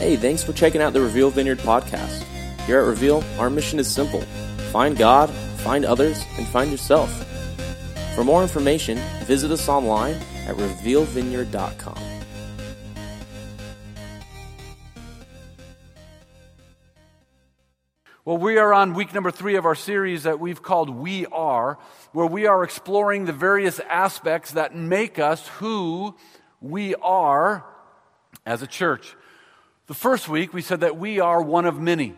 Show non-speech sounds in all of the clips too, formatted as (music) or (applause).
Hey, thanks for checking out the Reveal Vineyard podcast. Here at Reveal, our mission is simple find God, find others, and find yourself. For more information, visit us online at revealvineyard.com. Well, we are on week number three of our series that we've called We Are, where we are exploring the various aspects that make us who we are as a church. The first week, we said that we are one of many,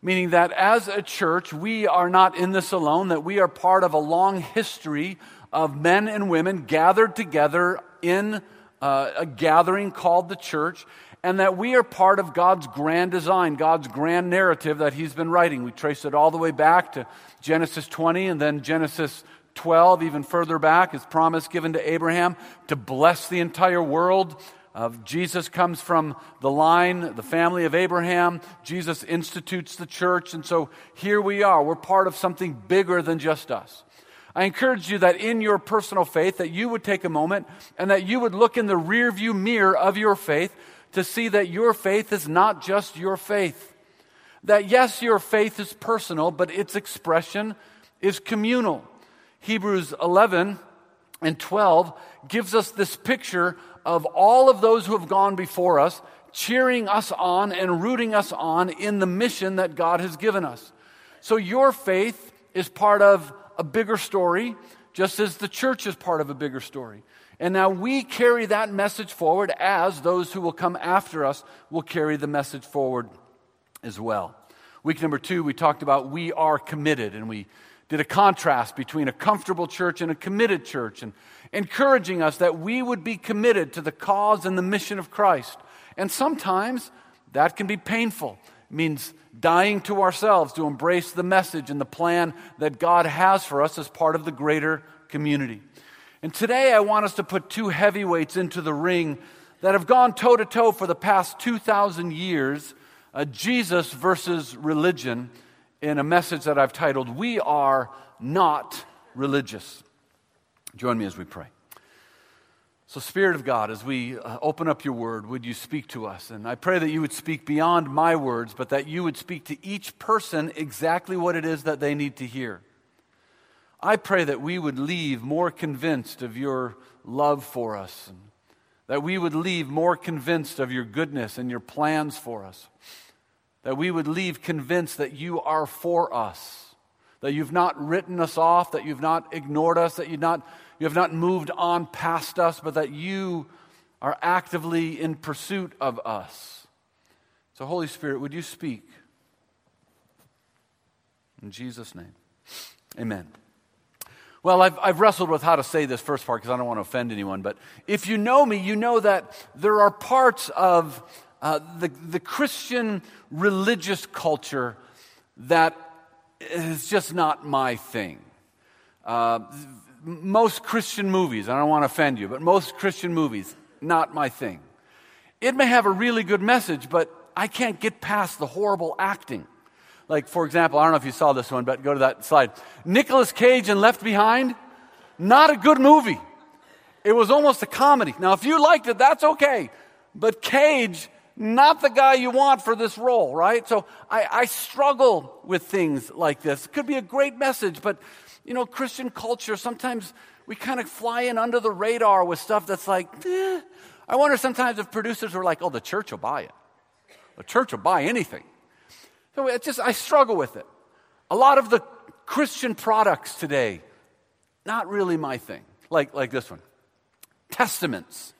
meaning that as a church, we are not in this alone, that we are part of a long history of men and women gathered together in uh, a gathering called the church, and that we are part of God's grand design, God's grand narrative that He's been writing. We trace it all the way back to Genesis 20 and then Genesis 12, even further back, His promise given to Abraham to bless the entire world uh, Jesus comes from the line, the family of Abraham. Jesus institutes the church. And so here we are. We're part of something bigger than just us. I encourage you that in your personal faith, that you would take a moment and that you would look in the rearview mirror of your faith to see that your faith is not just your faith. That yes, your faith is personal, but its expression is communal. Hebrews 11 and 12 gives us this picture of all of those who have gone before us, cheering us on and rooting us on in the mission that God has given us. So your faith is part of a bigger story, just as the church is part of a bigger story. And now we carry that message forward as those who will come after us will carry the message forward as well. Week number two, we talked about we are committed, and we did a contrast between a comfortable church and a committed church. And encouraging us that we would be committed to the cause and the mission of Christ. And sometimes that can be painful. It means dying to ourselves to embrace the message and the plan that God has for us as part of the greater community. And today I want us to put two heavyweights into the ring that have gone toe to toe for the past 2,000 years uh, Jesus versus religion in a message that I've titled, We Are Not Religious. Join me as we pray. So, Spirit of God, as we uh, open up your word, would you speak to us? And I pray that you would speak beyond my words, but that you would speak to each person exactly what it is that they need to hear. I pray that we would leave more convinced of your love for us, and that we would leave more convinced of your goodness and your plans for us, that we would leave convinced that you are for us that you've not written us off, that you've not ignored us, that you've not, you have not moved on past us, but that you are actively in pursuit of us. So, Holy Spirit, would you speak? In Jesus' name, amen. Well, I've, I've wrestled with how to say this first part because I don't want to offend anyone, but if you know me, you know that there are parts of uh, the, the Christian religious culture that is just not my thing. Uh, most Christian movies, I don't want to offend you, but most Christian movies, not my thing. It may have a really good message, but I can't get past the horrible acting. Like, for example, I don't know if you saw this one, but go to that slide. Nicolas Cage in Left Behind, not a good movie. It was almost a comedy. Now, if you liked it, that's okay. But Cage not the guy you want for this role, right? So I, I struggle with things like this. It could be a great message, but you know, Christian culture, sometimes we kind of fly in under the radar with stuff that's like, eh. I wonder sometimes if producers were like, oh, the church will buy it. The church will buy anything. So it just, I struggle with it. A lot of the Christian products today, not really my thing. Like, like this one Testamints.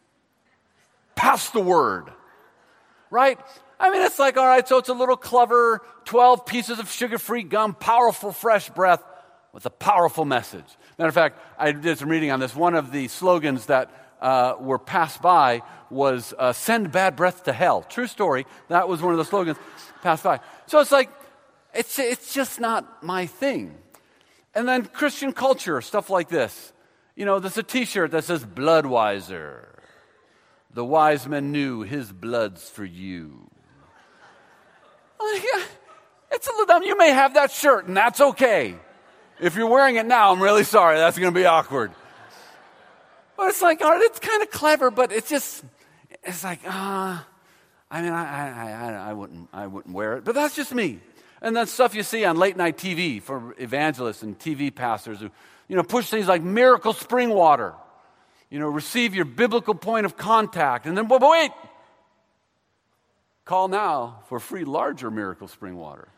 Pass the word right? I mean, it's like, all right, so it's a little clever 12 pieces of sugar free gum, powerful, fresh breath with a powerful message. Matter of fact, I did some reading on this. One of the slogans that uh, were passed by was uh, send bad breath to hell. True story. That was one of the slogans passed by. So it's like, it's, it's just not my thing. And then Christian culture, stuff like this. You know, there's a t shirt that says Bloodwiser. The wise men knew his blood's for you. It's a little. You may have that shirt, and that's okay. If you're wearing it now, I'm really sorry. That's going to be awkward. But it's like, all right, it's kind of clever, but it's just, it's like, ah, uh, I mean, I, I, I, I, wouldn't, I wouldn't wear it, but that's just me. And that's stuff you see on late night TV for evangelists and TV pastors who, you know, push things like miracle spring water. You know, receive your biblical point of contact. And then, but wait, call now for free larger miracle spring water.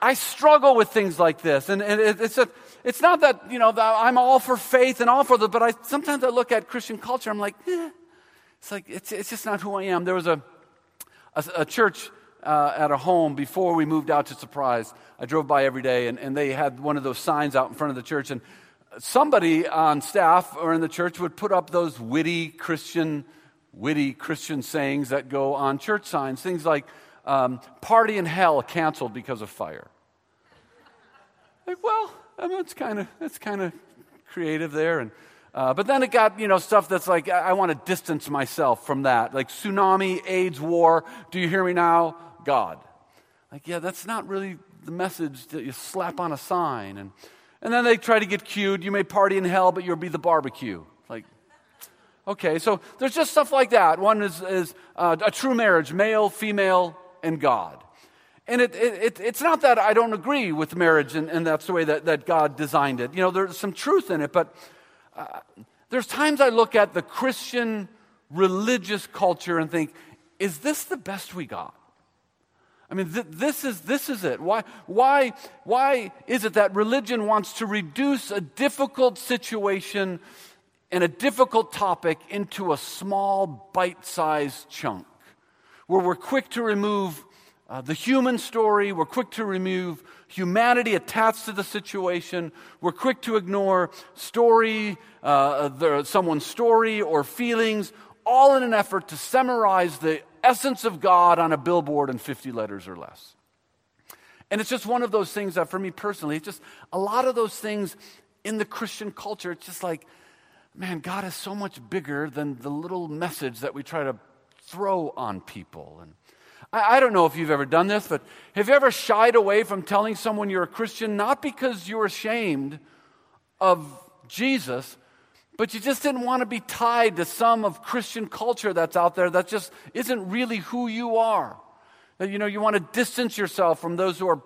I struggle with things like this. And, and it's, a, it's not that, you know, that I'm all for faith and all for the, but I, sometimes I look at Christian culture, I'm like, eh. It's like, it's, it's just not who I am. There was a, a, a church uh, at a home before we moved out to Surprise. I drove by every day, and, and they had one of those signs out in front of the church. And somebody on staff or in the church would put up those witty Christian, witty Christian sayings that go on church signs. Things like, um, party in hell canceled because of fire. Like, well, I mean, it's kind of it's kind of creative there, and uh, but then it got, you know, stuff that's like, I, I want to distance myself from that. Like tsunami, AIDS, war. Do you hear me now? God. Like, yeah, that's not really the message that you slap on a sign. And, and then they try to get cued. You may party in hell, but you'll be the barbecue. Like, okay, so there's just stuff like that. One is, is uh, a true marriage, male, female, and God. And it, it, it, it's not that I don't agree with marriage and, and that's the way that, that God designed it. You know, there's some truth in it, but uh, there's times I look at the Christian religious culture and think, is this the best we got? I mean, th- this, is, this is it. Why, why, why is it that religion wants to reduce a difficult situation and a difficult topic into a small, bite sized chunk where we're quick to remove uh, the human story, we're quick to remove humanity attached to the situation. We're quick to ignore story, uh, the, someone's story or feelings, all in an effort to summarize the essence of God on a billboard in 50 letters or less. And it's just one of those things that, for me personally, it's just a lot of those things in the Christian culture. It's just like, man, God is so much bigger than the little message that we try to throw on people. And I, I don't know if you've ever done this, but have you ever shied away from telling someone you're a Christian, not because you're ashamed of Jesus, but you just didn't want to be tied to some of Christian culture that's out there that just isn't really who you are. That, you know, you want to distance yourself from those who are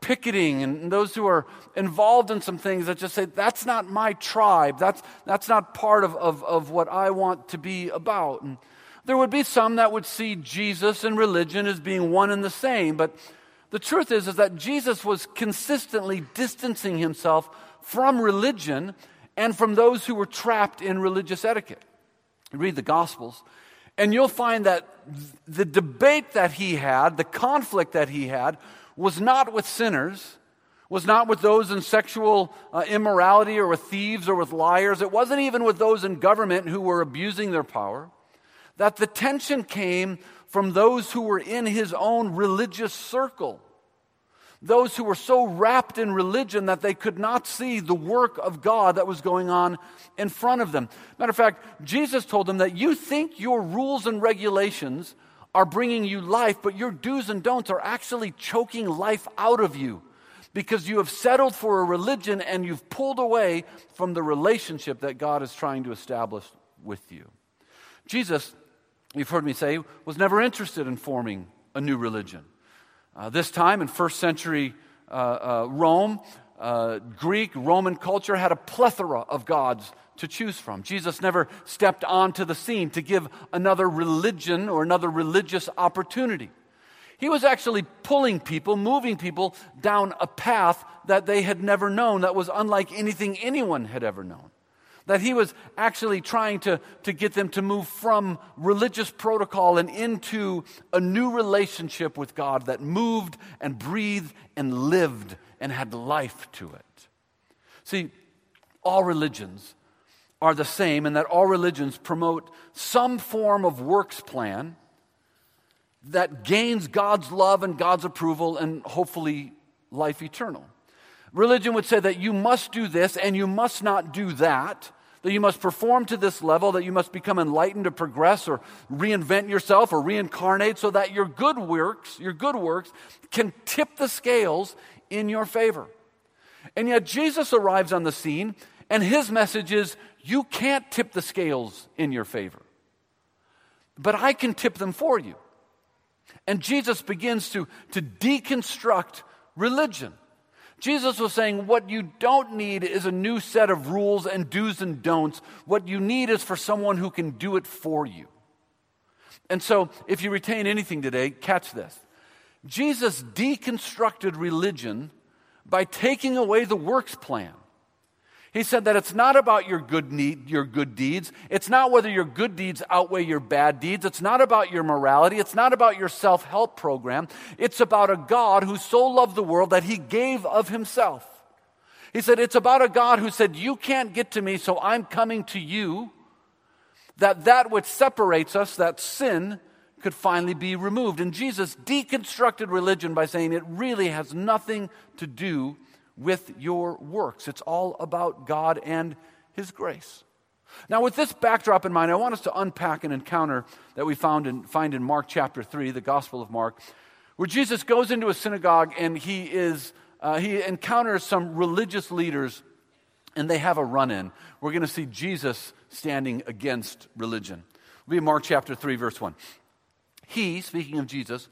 picketing and those who are involved in some things that just say, that's not my tribe. That's, that's not part of, of, of what I want to be about. And there would be some that would see Jesus and religion as being one and the same, but the truth is, is that Jesus was consistently distancing himself from religion and from those who were trapped in religious etiquette. You read the Gospels, and you'll find that the debate that he had, the conflict that he had, was not with sinners, was not with those in sexual uh, immorality or with thieves or with liars. It wasn't even with those in government who were abusing their power that the tension came from those who were in his own religious circle. Those who were so wrapped in religion that they could not see the work of God that was going on in front of them. Matter of fact, Jesus told them that you think your rules and regulations are bringing you life, but your do's and don'ts are actually choking life out of you because you have settled for a religion and you've pulled away from the relationship that God is trying to establish with you. Jesus you've heard me say, was never interested in forming a new religion. Uh, this time in first century uh, uh, Rome, uh, Greek, Roman culture had a plethora of gods to choose from. Jesus never stepped onto the scene to give another religion or another religious opportunity. He was actually pulling people, moving people down a path that they had never known, that was unlike anything anyone had ever known that he was actually trying to, to get them to move from religious protocol and into a new relationship with God that moved and breathed and lived and had life to it. See, all religions are the same in that all religions promote some form of works plan that gains God's love and God's approval and hopefully life eternal. Religion would say that you must do this and you must not do that that you must perform to this level, that you must become enlightened to progress or reinvent yourself or reincarnate so that your good works, your good works can tip the scales in your favor. And yet Jesus arrives on the scene and his message is you can't tip the scales in your favor. But I can tip them for you. And Jesus begins to, to deconstruct religion. Jesus was saying, What you don't need is a new set of rules and do's and don'ts. What you need is for someone who can do it for you. And so, if you retain anything today, catch this. Jesus deconstructed religion by taking away the works plan. He said that it's not about your good, need, your good deeds. It's not whether your good deeds outweigh your bad deeds. It's not about your morality. It's not about your self help program. It's about a God who so loved the world that he gave of himself. He said, It's about a God who said, You can't get to me, so I'm coming to you. That that which separates us, that sin, could finally be removed. And Jesus deconstructed religion by saying it really has nothing to do with your works. It's all about God and His grace. Now, with this backdrop in mind, I want us to unpack an encounter that we found in, find in Mark chapter 3, the Gospel of Mark, where Jesus goes into a synagogue and he, is, uh, he encounters some religious leaders and they have a run in. We're going to see Jesus standing against religion. It'll be in Mark chapter 3, verse 1. He, speaking of Jesus,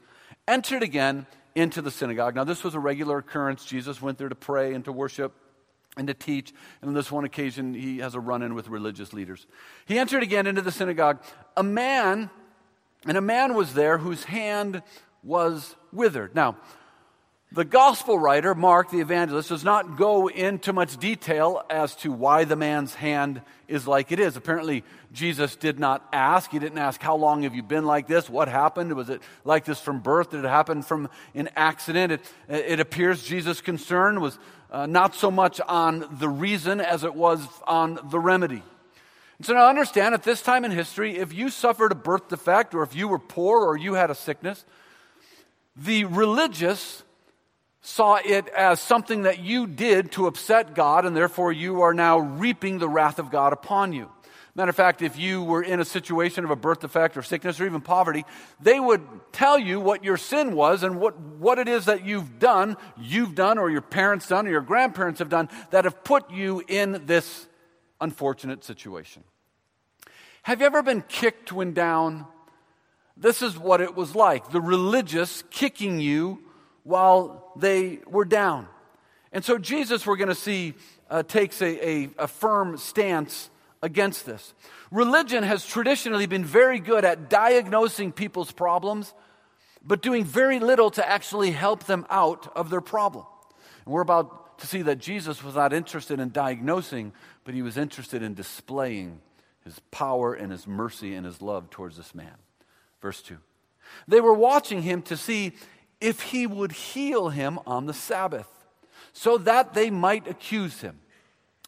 entered again into the synagogue. Now, this was a regular occurrence. Jesus went there to pray and to worship and to teach. And on this one occasion, he has a run in with religious leaders. He entered again into the synagogue. A man, and a man was there whose hand was withered. Now, the gospel writer, Mark, the evangelist, does not go into much detail as to why the man's hand is like it is. Apparently, Jesus did not ask. He didn't ask, How long have you been like this? What happened? Was it like this from birth? Did it happen from an accident? It, it appears Jesus' concern was uh, not so much on the reason as it was on the remedy. And so now understand at this time in history, if you suffered a birth defect or if you were poor or you had a sickness, the religious saw it as something that you did to upset God, and therefore you are now reaping the wrath of God upon you. Matter of fact, if you were in a situation of a birth defect or sickness or even poverty, they would tell you what your sin was and what, what it is that you've done, you've done, or your parents done, or your grandparents have done that have put you in this unfortunate situation. Have you ever been kicked when down? This is what it was like the religious kicking you while they were down. And so Jesus, we're going to see, uh, takes a, a, a firm stance against this. Religion has traditionally been very good at diagnosing people's problems, but doing very little to actually help them out of their problem. And we're about to see that Jesus was not interested in diagnosing, but he was interested in displaying his power and his mercy and his love towards this man. Verse 2. They were watching him to see if he would heal him on the Sabbath, so that they might accuse him.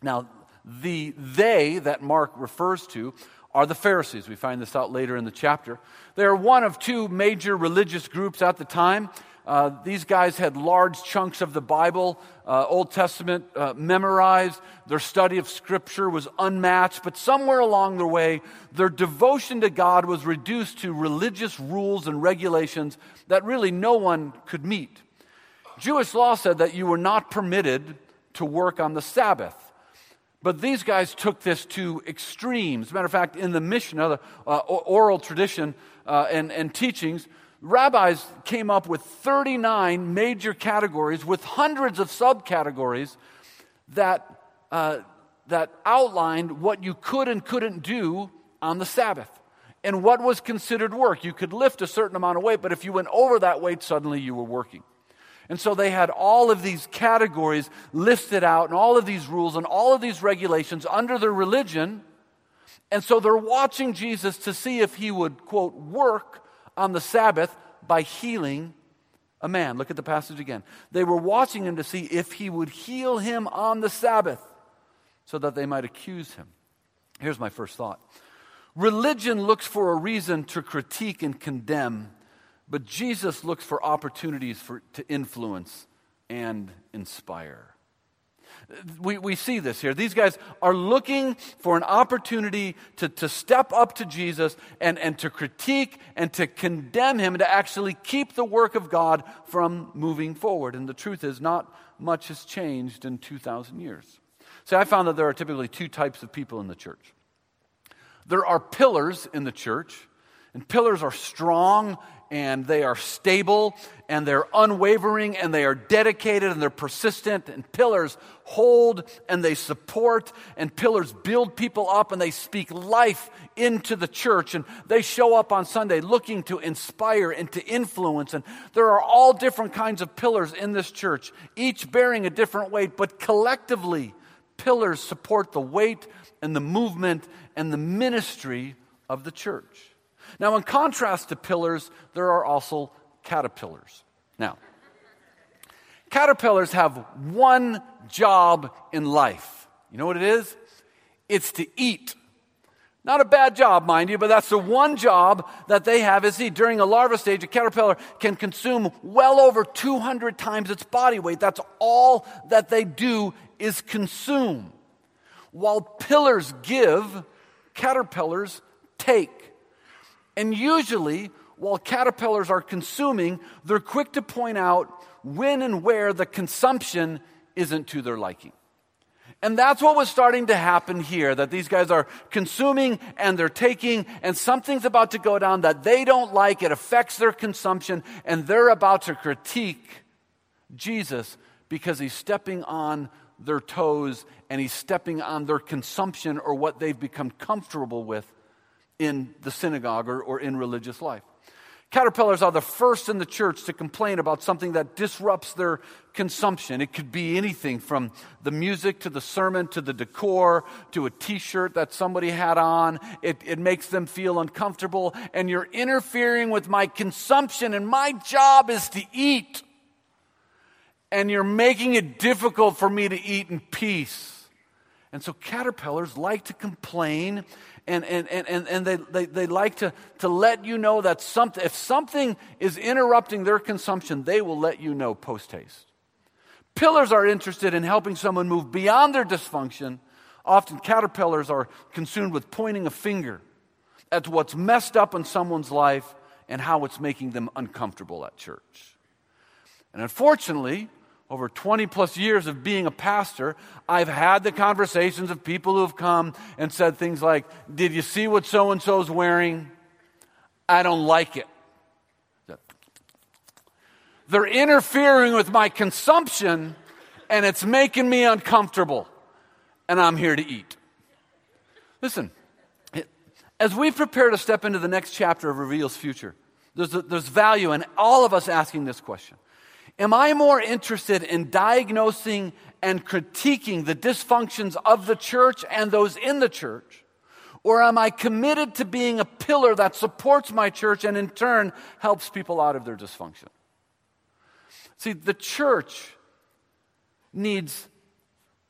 Now, the they that Mark refers to are the Pharisees. We find this out later in the chapter. They are one of two major religious groups at the time. Uh, these guys had large chunks of the Bible, uh, Old Testament, uh, memorized. Their study of Scripture was unmatched, but somewhere along the way, their devotion to God was reduced to religious rules and regulations that really no one could meet. Jewish law said that you were not permitted to work on the Sabbath. But these guys took this to extremes. As a matter of fact, in the Mishnah, the uh, oral tradition uh, and, and teachings, rabbis came up with 39 major categories with hundreds of subcategories that, uh, that outlined what you could and couldn't do on the Sabbath and what was considered work. You could lift a certain amount of weight, but if you went over that weight, suddenly you were working. And so they had all of these categories listed out and all of these rules and all of these regulations under their religion. And so they're watching Jesus to see if he would, quote, work on the Sabbath by healing a man. Look at the passage again. They were watching him to see if he would heal him on the Sabbath so that they might accuse him. Here's my first thought religion looks for a reason to critique and condemn, but Jesus looks for opportunities for, to influence and inspire. We, we see this here. These guys are looking for an opportunity to, to step up to Jesus and, and to critique and to condemn him, to actually keep the work of God from moving forward. And the truth is, not much has changed in 2,000 years. See, I found that there are typically two types of people in the church there are pillars in the church, And pillars are strong and they are stable and they're unwavering and they are dedicated and they're persistent. And pillars hold and they support and pillars build people up and they speak life into the church and they show up on Sunday looking to inspire and to influence. And there are all different kinds of pillars in this church, each bearing a different weight, but collectively, pillars support the weight and the movement and the ministry of the church. Now, in contrast to pillars, there are also caterpillars. Now, caterpillars have one job in life. You know what it is? It's to eat. Not a bad job, mind you, but that's the one job that they have is eat. During a larva stage, a caterpillar can consume well over 200 times its body weight. That's all that they do is consume. While pillars give, caterpillars take. And usually, while caterpillars are consuming, they're quick to point out when and where the consumption isn't to their liking. And that's what was starting to happen here that these guys are consuming and they're taking, and something's about to go down that they don't like. It affects their consumption, and they're about to critique Jesus because he's stepping on their toes and he's stepping on their consumption or what they've become comfortable with in the synagogue or, or in religious life. Caterpillars are the first in the church to complain about something that disrupts their consumption. It could be anything from the music to the sermon to the decor to a t shirt that somebody had on. It, it makes them feel uncomfortable, and you're interfering with my consumption, and my job is to eat. And you're making it difficult for me to eat in peace. And so caterpillars like to complain and, and, and, and they, they, they like to, to let you know that something, if something is interrupting their consumption, they will let you know post haste. Pillars are interested in helping someone move beyond their dysfunction. Often caterpillars are consumed with pointing a finger at what's messed up in someone's life and how it's making them uncomfortable at church. And unfortunately, over 20 plus years of being a pastor, I've had the conversations of people who have come and said things like, Did you see what so and so's wearing? I don't like it. They're interfering with my consumption and it's making me uncomfortable, and I'm here to eat. Listen, as we prepare to step into the next chapter of Reveal's future, there's, there's value in all of us asking this question Am I more interested in diagnosing and critiquing the dysfunctions of the church and those in the church? Or am I committed to being a pillar that supports my church and in turn helps people out of their dysfunction? See, the church needs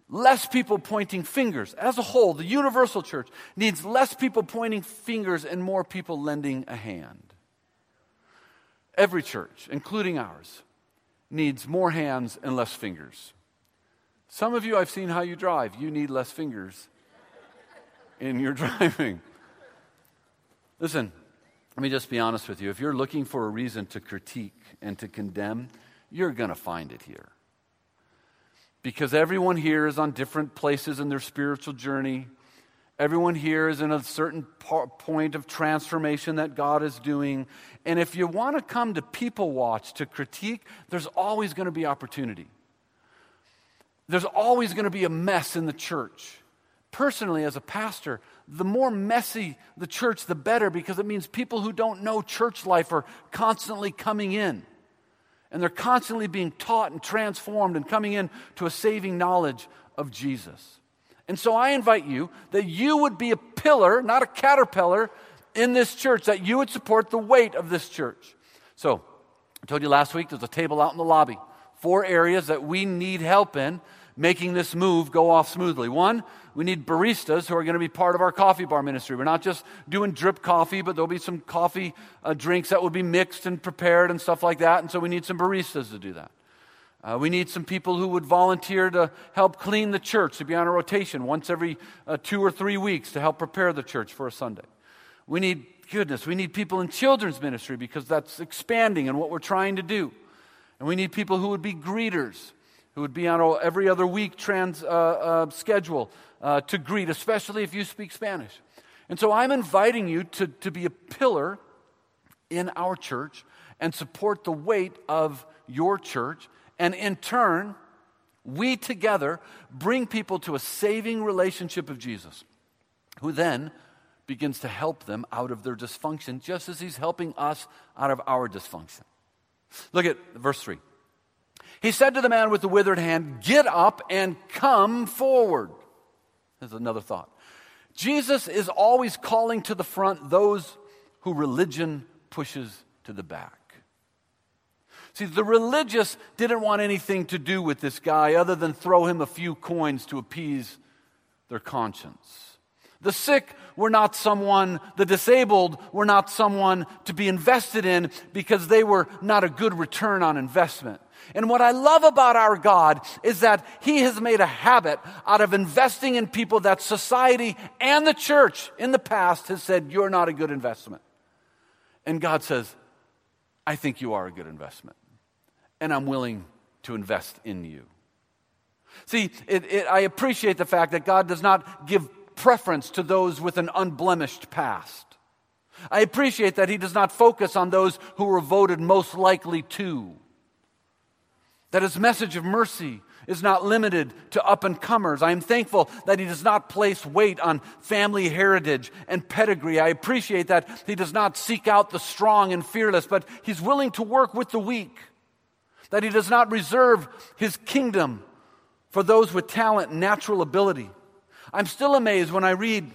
less people pointing fingers. As a whole, the universal church needs less people pointing fingers and more people lending a hand. Every church, including ours, needs more hands and less fingers. Some of you, I've seen how you drive. You need less fingers in your (laughs) driving. Listen, let me just be honest with you. If you're looking for a reason to critique and to condemn, you're going to find it here. Because everyone here is on different places in their spiritual journey. Everyone here is in a certain point of transformation that God is doing. And if you want to come to people watch to critique, there's always going to be opportunity. There's always going to be a mess in the church. Personally, as a pastor, the more messy the church, the better, because it means people who don't know church life are constantly coming in. And they're constantly being taught and transformed and coming in to a saving knowledge of Jesus. And so I invite you that you would be a pillar, not a caterpillar, in this church, that you would support the weight of this church. So, I told you last week there's a table out in the lobby. Four areas that we need help in making this move go off smoothly. One, we need baristas who are going to be part of our coffee bar ministry. We're not just doing drip coffee, but there'll be some coffee uh, drinks that will be mixed and prepared and stuff like that. And so we need some baristas to do that. Uh, we need some people who would volunteer to help clean the church, to be on a rotation once every uh, two or three weeks to help prepare the church for a Sunday. We need, goodness, we need people in children's ministry because that's expanding and what we're trying to do. And we need people who would be greeters, who would be on a every other week trans, uh, uh schedule uh, to greet, especially if you speak Spanish. And so I'm inviting you to, to be a pillar in our church and support the weight of your church. And in turn, we together bring people to a saving relationship of Jesus, who then begins to help them out of their dysfunction, just as he's helping us out of our dysfunction. Look at verse 3. He said to the man with the withered hand, Get up and come forward. There's another thought. Jesus is always calling to the front those who religion pushes to the back. See, the religious didn't want anything to do with this guy other than throw him a few coins to appease their conscience. The sick were not someone, the disabled were not someone to be invested in because they were not a good return on investment. And what I love about our God is that He has made a habit out of investing in people that society and the church in the past has said, You're not a good investment. And God says, I think you are a good investment, and I'm willing to invest in you. See, it, it, I appreciate the fact that God does not give preference to those with an unblemished past. I appreciate that He does not focus on those who were voted most likely to. That His message of mercy is not limited to up and comers. I am thankful that he does not place weight on family heritage and pedigree. I appreciate that he does not seek out the strong and fearless, but he's willing to work with the weak. That he does not reserve his kingdom for those with talent and natural ability. I'm still amazed when I read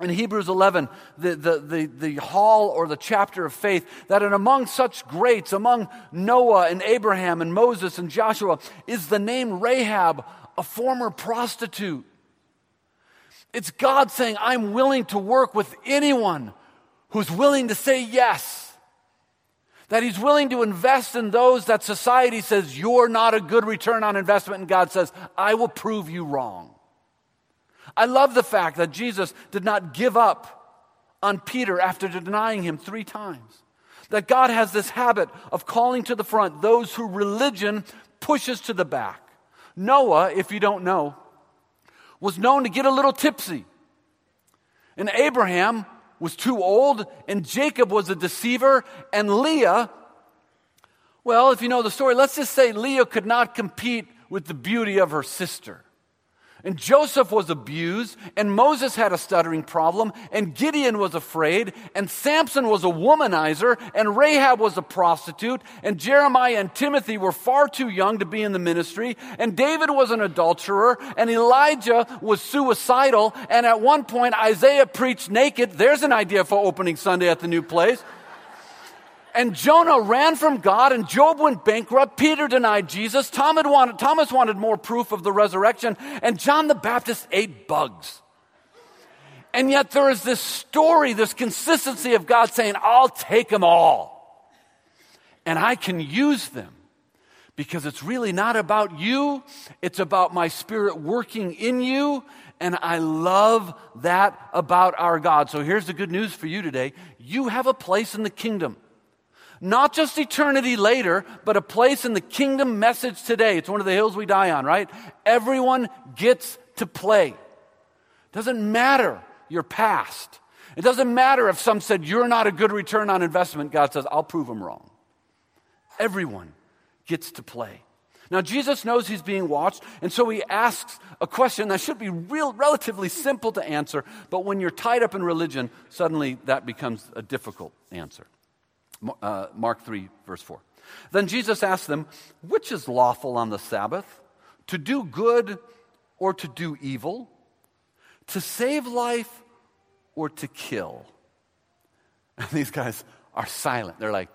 in Hebrews 11, the, the, the, the, hall or the chapter of faith, that in among such greats, among Noah and Abraham and Moses and Joshua, is the name Rahab, a former prostitute. It's God saying, I'm willing to work with anyone who's willing to say yes. That he's willing to invest in those that society says, you're not a good return on investment, and God says, I will prove you wrong. I love the fact that Jesus did not give up on Peter after denying him three times. That God has this habit of calling to the front those who religion pushes to the back. Noah, if you don't know, was known to get a little tipsy. And Abraham was too old, and Jacob was a deceiver, and Leah, well, if you know the story, let's just say Leah could not compete with the beauty of her sister. And Joseph was abused, and Moses had a stuttering problem, and Gideon was afraid, and Samson was a womanizer, and Rahab was a prostitute, and Jeremiah and Timothy were far too young to be in the ministry, and David was an adulterer, and Elijah was suicidal, and at one point Isaiah preached naked. There's an idea for opening Sunday at the new place. And Jonah ran from God, and Job went bankrupt. Peter denied Jesus. Thomas wanted, Thomas wanted more proof of the resurrection, and John the Baptist ate bugs. And yet there is this story, this consistency of God saying, I'll take them all. And I can use them because it's really not about you, it's about my spirit working in you. And I love that about our God. So here's the good news for you today you have a place in the kingdom. Not just eternity later, but a place in the kingdom message today. It's one of the hills we die on, right? Everyone gets to play. It Doesn't matter your past. It doesn't matter if some said you're not a good return on investment. God says, I'll prove them wrong. Everyone gets to play. Now, Jesus knows he's being watched, and so he asks a question that should be real, relatively simple to answer, but when you're tied up in religion, suddenly that becomes a difficult answer uh, Mark 3, verse 4. Then Jesus asked them, Which is lawful on the Sabbath? To do good or to do evil? To save life or to kill? (laughs) And these guys are silent. They're like,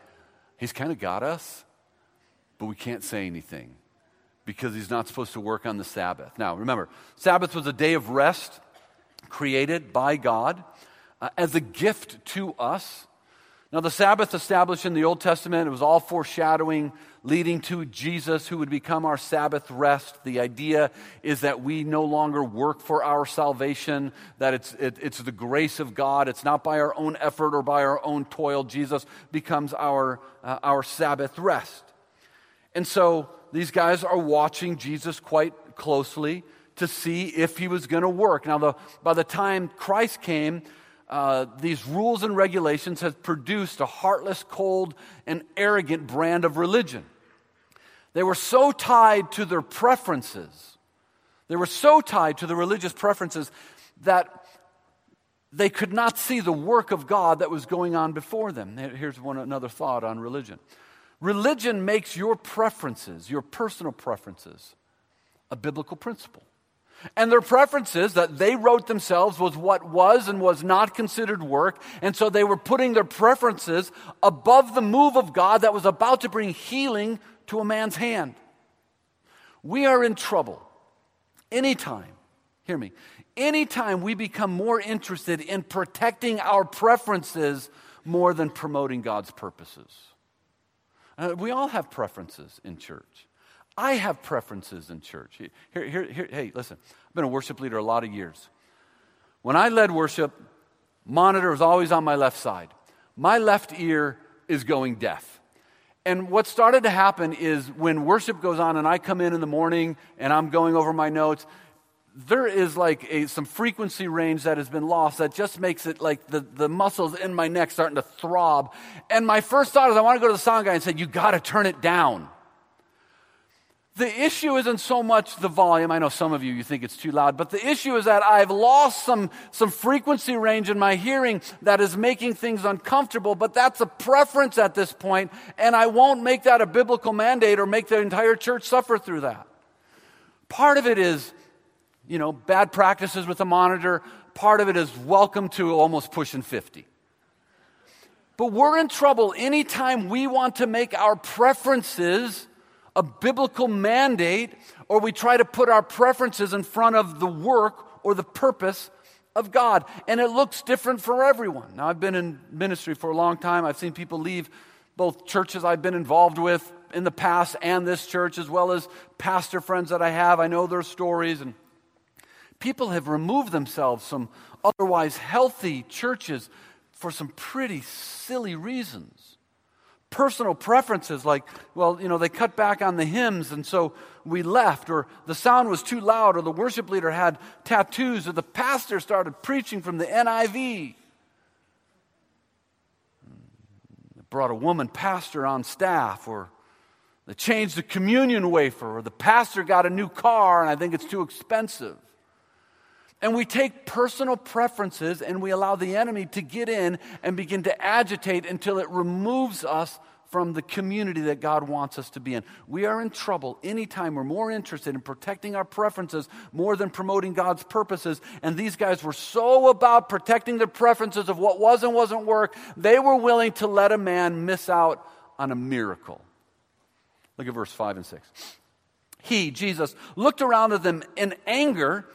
He's kind of got us, but we can't say anything because he's not supposed to work on the Sabbath. Now, remember, Sabbath was a day of rest created by God uh, as a gift to us. Now, the Sabbath established in the Old Testament, it was all foreshadowing, leading to Jesus, who would become our Sabbath rest. The idea is that we no longer work for our salvation, that it's, it, it's the grace of God. It's not by our own effort or by our own toil. Jesus becomes our, uh, our Sabbath rest. And so these guys are watching Jesus quite closely to see if he was going to work. Now, the, by the time Christ came, uh, these rules and regulations have produced a heartless, cold, and arrogant brand of religion. They were so tied to their preferences, they were so tied to the religious preferences that they could not see the work of God that was going on before them. Here's one, another thought on religion religion makes your preferences, your personal preferences, a biblical principle. And their preferences that they wrote themselves was what was and was not considered work. And so they were putting their preferences above the move of God that was about to bring healing to a man's hand. We are in trouble anytime, hear me, anytime we become more interested in protecting our preferences more than promoting God's purposes. Uh, we all have preferences in church. I have preferences in church. Here, here, here, hey, listen, I've been a worship leader a lot of years. When I led worship, monitor was always on my left side. My left ear is going deaf. And what started to happen is when worship goes on and I come in in the morning and I'm going over my notes, there is like a, some frequency range that has been lost that just makes it like the, the muscles in my neck starting to throb. And my first thought is I want to go to the sound guy and say, You got to turn it down. The issue isn't so much the volume. I know some of you, you think it's too loud, but the issue is that I've lost some, some frequency range in my hearing that is making things uncomfortable, but that's a preference at this point, and I won't make that a biblical mandate or make the entire church suffer through that. Part of it is, you know, bad practices with the monitor. Part of it is welcome to almost pushing 50. But we're in trouble anytime we want to make our preferences a biblical mandate or we try to put our preferences in front of the work or the purpose of God. And it looks different for everyone. Now, I've been in ministry for a long time. I've seen people leave both churches I've been involved with in the past and this church, as well as pastor friends that I have. I know their stories. And people have removed themselves from otherwise healthy churches for some pretty silly reasons personal preferences, like, well, you know, they cut back on the hymns and so we left, or the sound was too loud, or the worship leader had tattoos, or the pastor started preaching from the NIV. They brought a woman pastor on staff, or they changed the communion wafer, or the pastor got a new car and I think it's too expensive. And we take personal preferences and we allow the enemy to get in and begin to agitate until it removes us from the community that God wants us to be in. We are in trouble anytime we're more interested in protecting our preferences more than promoting God's purposes. And these guys were so about protecting the preferences of what was and wasn't work, they were willing to let a man miss out on a miracle. Look at verse 5 and 6. He, Jesus, looked around at them in anger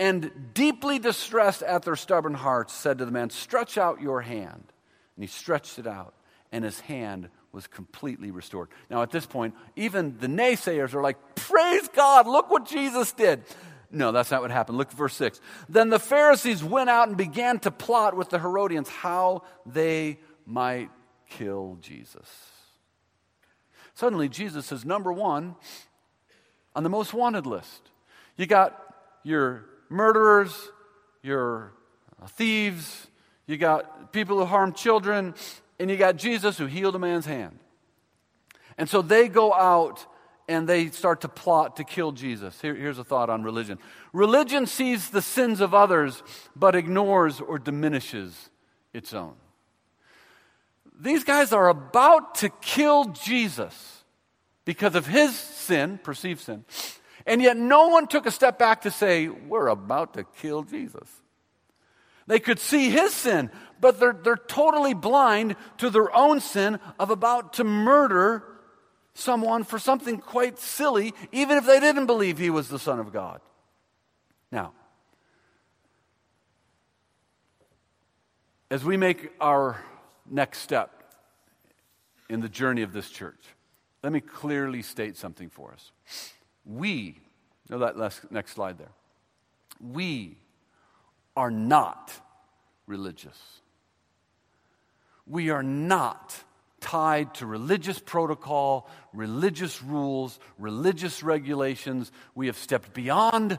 and deeply distressed at their stubborn hearts, said to the man, Stretch out your hand. And he stretched it out, and his hand was completely restored. Now, at this point, even the naysayers are like, Praise God, look what Jesus did. No, that's not what happened. Look at verse 6. Then the Pharisees went out and began to plot with the Herodians how they might kill Jesus. Suddenly, Jesus is number one on the most wanted list. You got your murderers, your thieves, you got people who harm children, and you got Jesus who healed a man's hand. And so they go out and they start to plot to kill Jesus. Here, here's a thought on religion religion sees the sins of others, but ignores or diminishes its own. These guys are about to kill Jesus because of his sin, perceived sin, and yet, no one took a step back to say, We're about to kill Jesus. They could see his sin, but they're, they're totally blind to their own sin of about to murder someone for something quite silly, even if they didn't believe he was the Son of God. Now, as we make our next step in the journey of this church, let me clearly state something for us. We, know that last, next slide there. We are not religious. We are not tied to religious protocol, religious rules, religious regulations. We have stepped beyond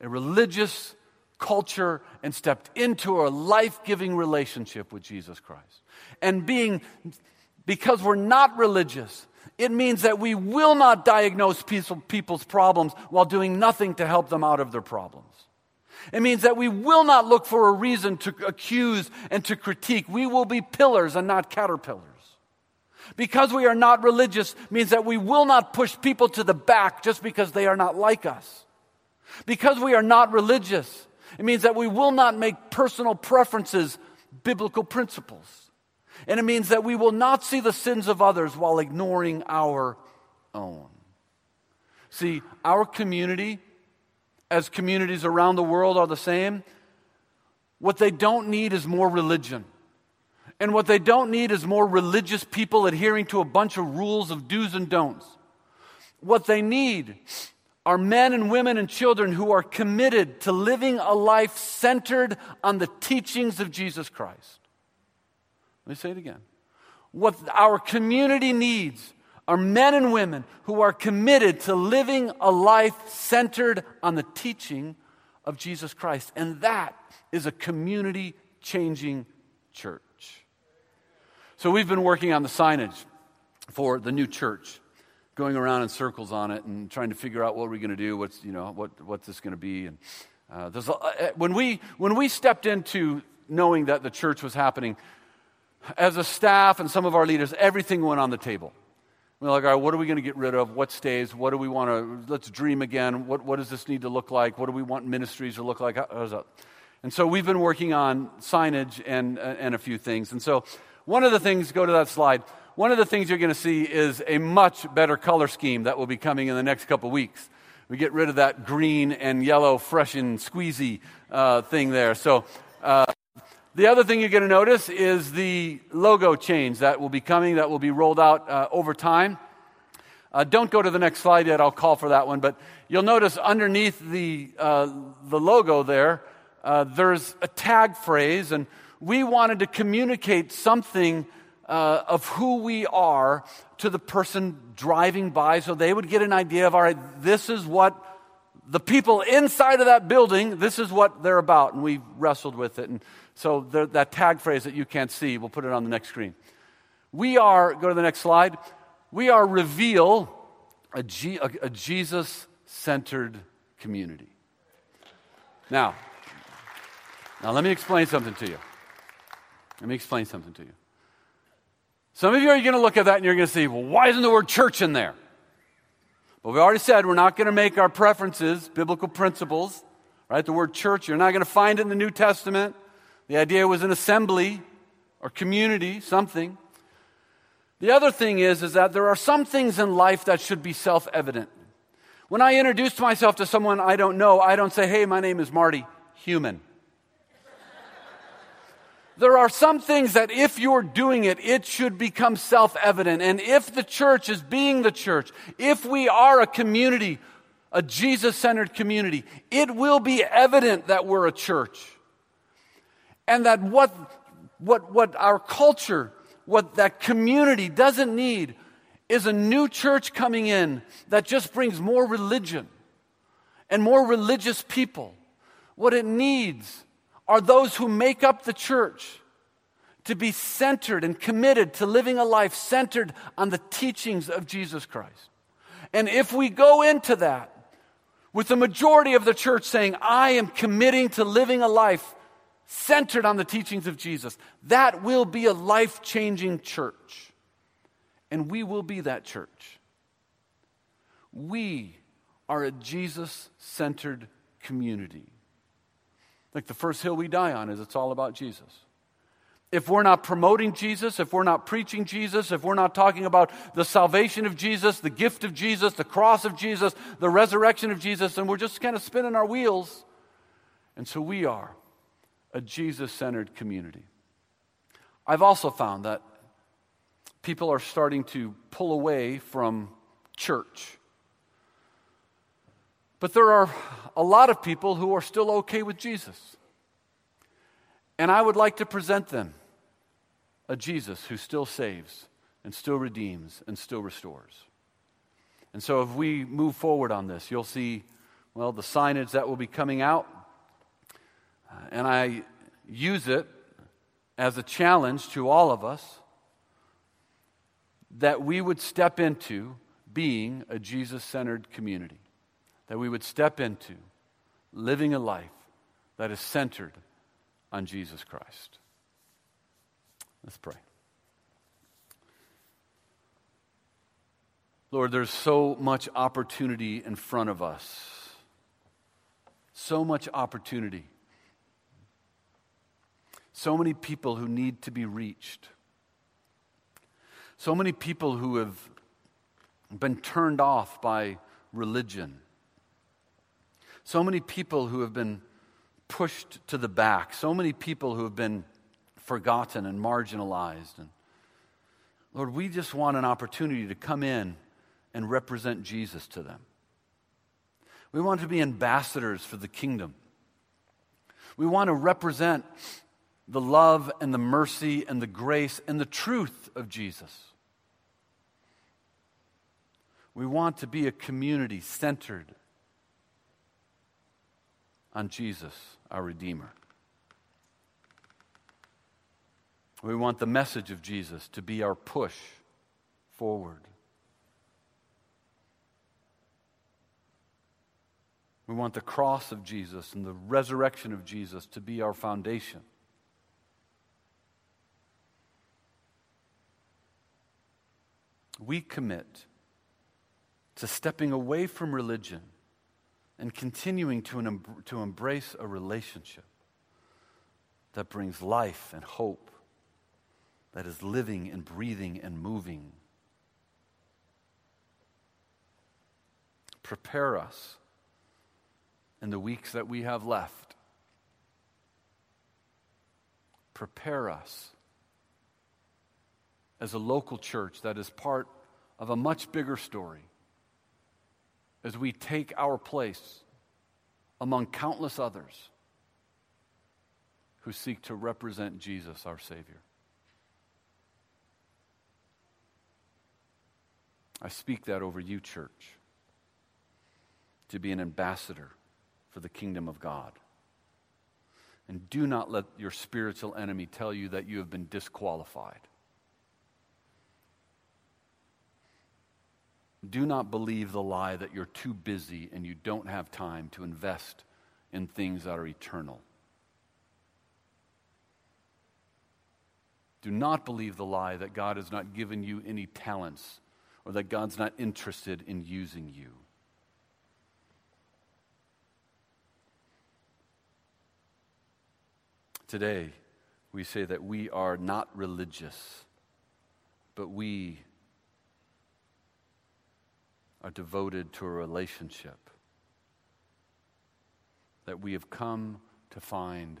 a religious culture and stepped into a life giving relationship with Jesus Christ. And being, because we're not religious, it means that we will not diagnose people's problems while doing nothing to help them out of their problems. It means that we will not look for a reason to accuse and to critique. We will be pillars and not caterpillars. Because we are not religious means that we will not push people to the back just because they are not like us. Because we are not religious, it means that we will not make personal preferences biblical principles. And it means that we will not see the sins of others while ignoring our own. See, our community, as communities around the world are the same, what they don't need is more religion. And what they don't need is more religious people adhering to a bunch of rules of do's and don'ts. What they need are men and women and children who are committed to living a life centered on the teachings of Jesus Christ. Let me say it again. What our community needs are men and women who are committed to living a life centered on the teaching of Jesus Christ. And that is a community changing church. So we've been working on the signage for the new church, going around in circles on it and trying to figure out what we're going to do, what's, you know, what, what's this going to be. And uh, a, uh, when, we, when we stepped into knowing that the church was happening, as a staff and some of our leaders, everything went on the table. We're like, all right, what are we going to get rid of? What stays? What do we want to, let's dream again. What, what does this need to look like? What do we want ministries to look like? And so we've been working on signage and, and a few things. And so one of the things, go to that slide. One of the things you're going to see is a much better color scheme that will be coming in the next couple weeks. We get rid of that green and yellow, fresh and squeezy uh, thing there. So, uh, the other thing you're going to notice is the logo change that will be coming, that will be rolled out uh, over time. Uh, don't go to the next slide yet, I'll call for that one. But you'll notice underneath the, uh, the logo there, uh, there's a tag phrase, and we wanted to communicate something uh, of who we are to the person driving by so they would get an idea of, all right, this is what the people inside of that building, this is what they're about. And we wrestled with it. And so the, that tag phrase that you can't see, we'll put it on the next screen. We are, go to the next slide, we are reveal a, G, a, a Jesus centered community. Now, now let me explain something to you. Let me explain something to you. Some of you are going to look at that and you're going to say, well, why isn't the word church in there? But we already said we're not going to make our preferences biblical principles, right? The word church, you're not going to find it in the New Testament. The idea was an assembly or community, something. The other thing is, is that there are some things in life that should be self evident. When I introduce myself to someone I don't know, I don't say, hey, my name is Marty, human. There are some things that if you're doing it, it should become self evident. And if the church is being the church, if we are a community, a Jesus centered community, it will be evident that we're a church. And that what, what, what our culture, what that community doesn't need is a new church coming in that just brings more religion and more religious people. What it needs are those who make up the church to be centered and committed to living a life centered on the teachings of Jesus Christ. And if we go into that with the majority of the church saying, I am committing to living a life centered on the teachings of Jesus, that will be a life changing church. And we will be that church. We are a Jesus centered community. Like the first hill we die on is it's all about Jesus. If we're not promoting Jesus, if we're not preaching Jesus, if we're not talking about the salvation of Jesus, the gift of Jesus, the cross of Jesus, the resurrection of Jesus, then we're just kind of spinning our wheels. And so we are a Jesus centered community. I've also found that people are starting to pull away from church. But there are a lot of people who are still okay with Jesus. And I would like to present them a Jesus who still saves and still redeems and still restores. And so, if we move forward on this, you'll see, well, the signage that will be coming out. Uh, and I use it as a challenge to all of us that we would step into being a Jesus centered community, that we would step into living a life that is centered on Jesus Christ. Let's pray. Lord, there's so much opportunity in front of us. So much opportunity. So many people who need to be reached. So many people who have been turned off by religion. So many people who have been pushed to the back. So many people who have been forgotten and marginalized. And Lord, we just want an opportunity to come in and represent Jesus to them. We want to be ambassadors for the kingdom. We want to represent the love and the mercy and the grace and the truth of Jesus. We want to be a community centered on Jesus, our Redeemer. We want the message of Jesus to be our push forward. We want the cross of Jesus and the resurrection of Jesus to be our foundation. We commit to stepping away from religion and continuing to, an, to embrace a relationship that brings life and hope, that is living and breathing and moving. Prepare us in the weeks that we have left. Prepare us as a local church that is part of a much bigger story as we take our place among countless others who seek to represent Jesus, our Savior. I speak that over you, church, to be an ambassador for the kingdom of God. And do not let your spiritual enemy tell you that you have been disqualified. Do not believe the lie that you're too busy and you don't have time to invest in things that are eternal. Do not believe the lie that God has not given you any talents or that God's not interested in using you. Today, we say that we are not religious, but we are devoted to a relationship that we have come to find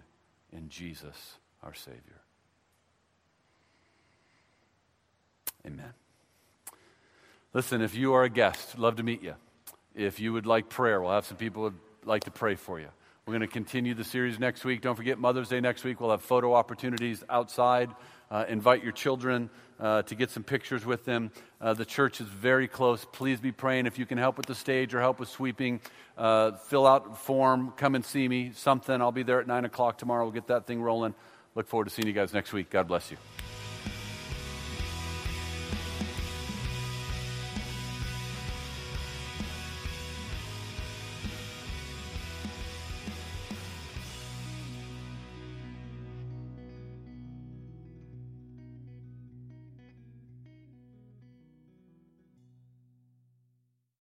in Jesus, our Savior. Amen. Listen, if you are a guest, love to meet you. If you would like prayer, we'll have some people would like to pray for you. We're going to continue the series next week. Don't forget Mother's Day next week. We'll have photo opportunities outside. Uh, invite your children uh, to get some pictures with them. Uh, the church is very close. Please be praying. If you can help with the stage or help with sweeping, uh, fill out form, come and see me, something. I'll be there at 9 o'clock tomorrow. We'll get that thing rolling. Look forward to seeing you guys next week. God bless you.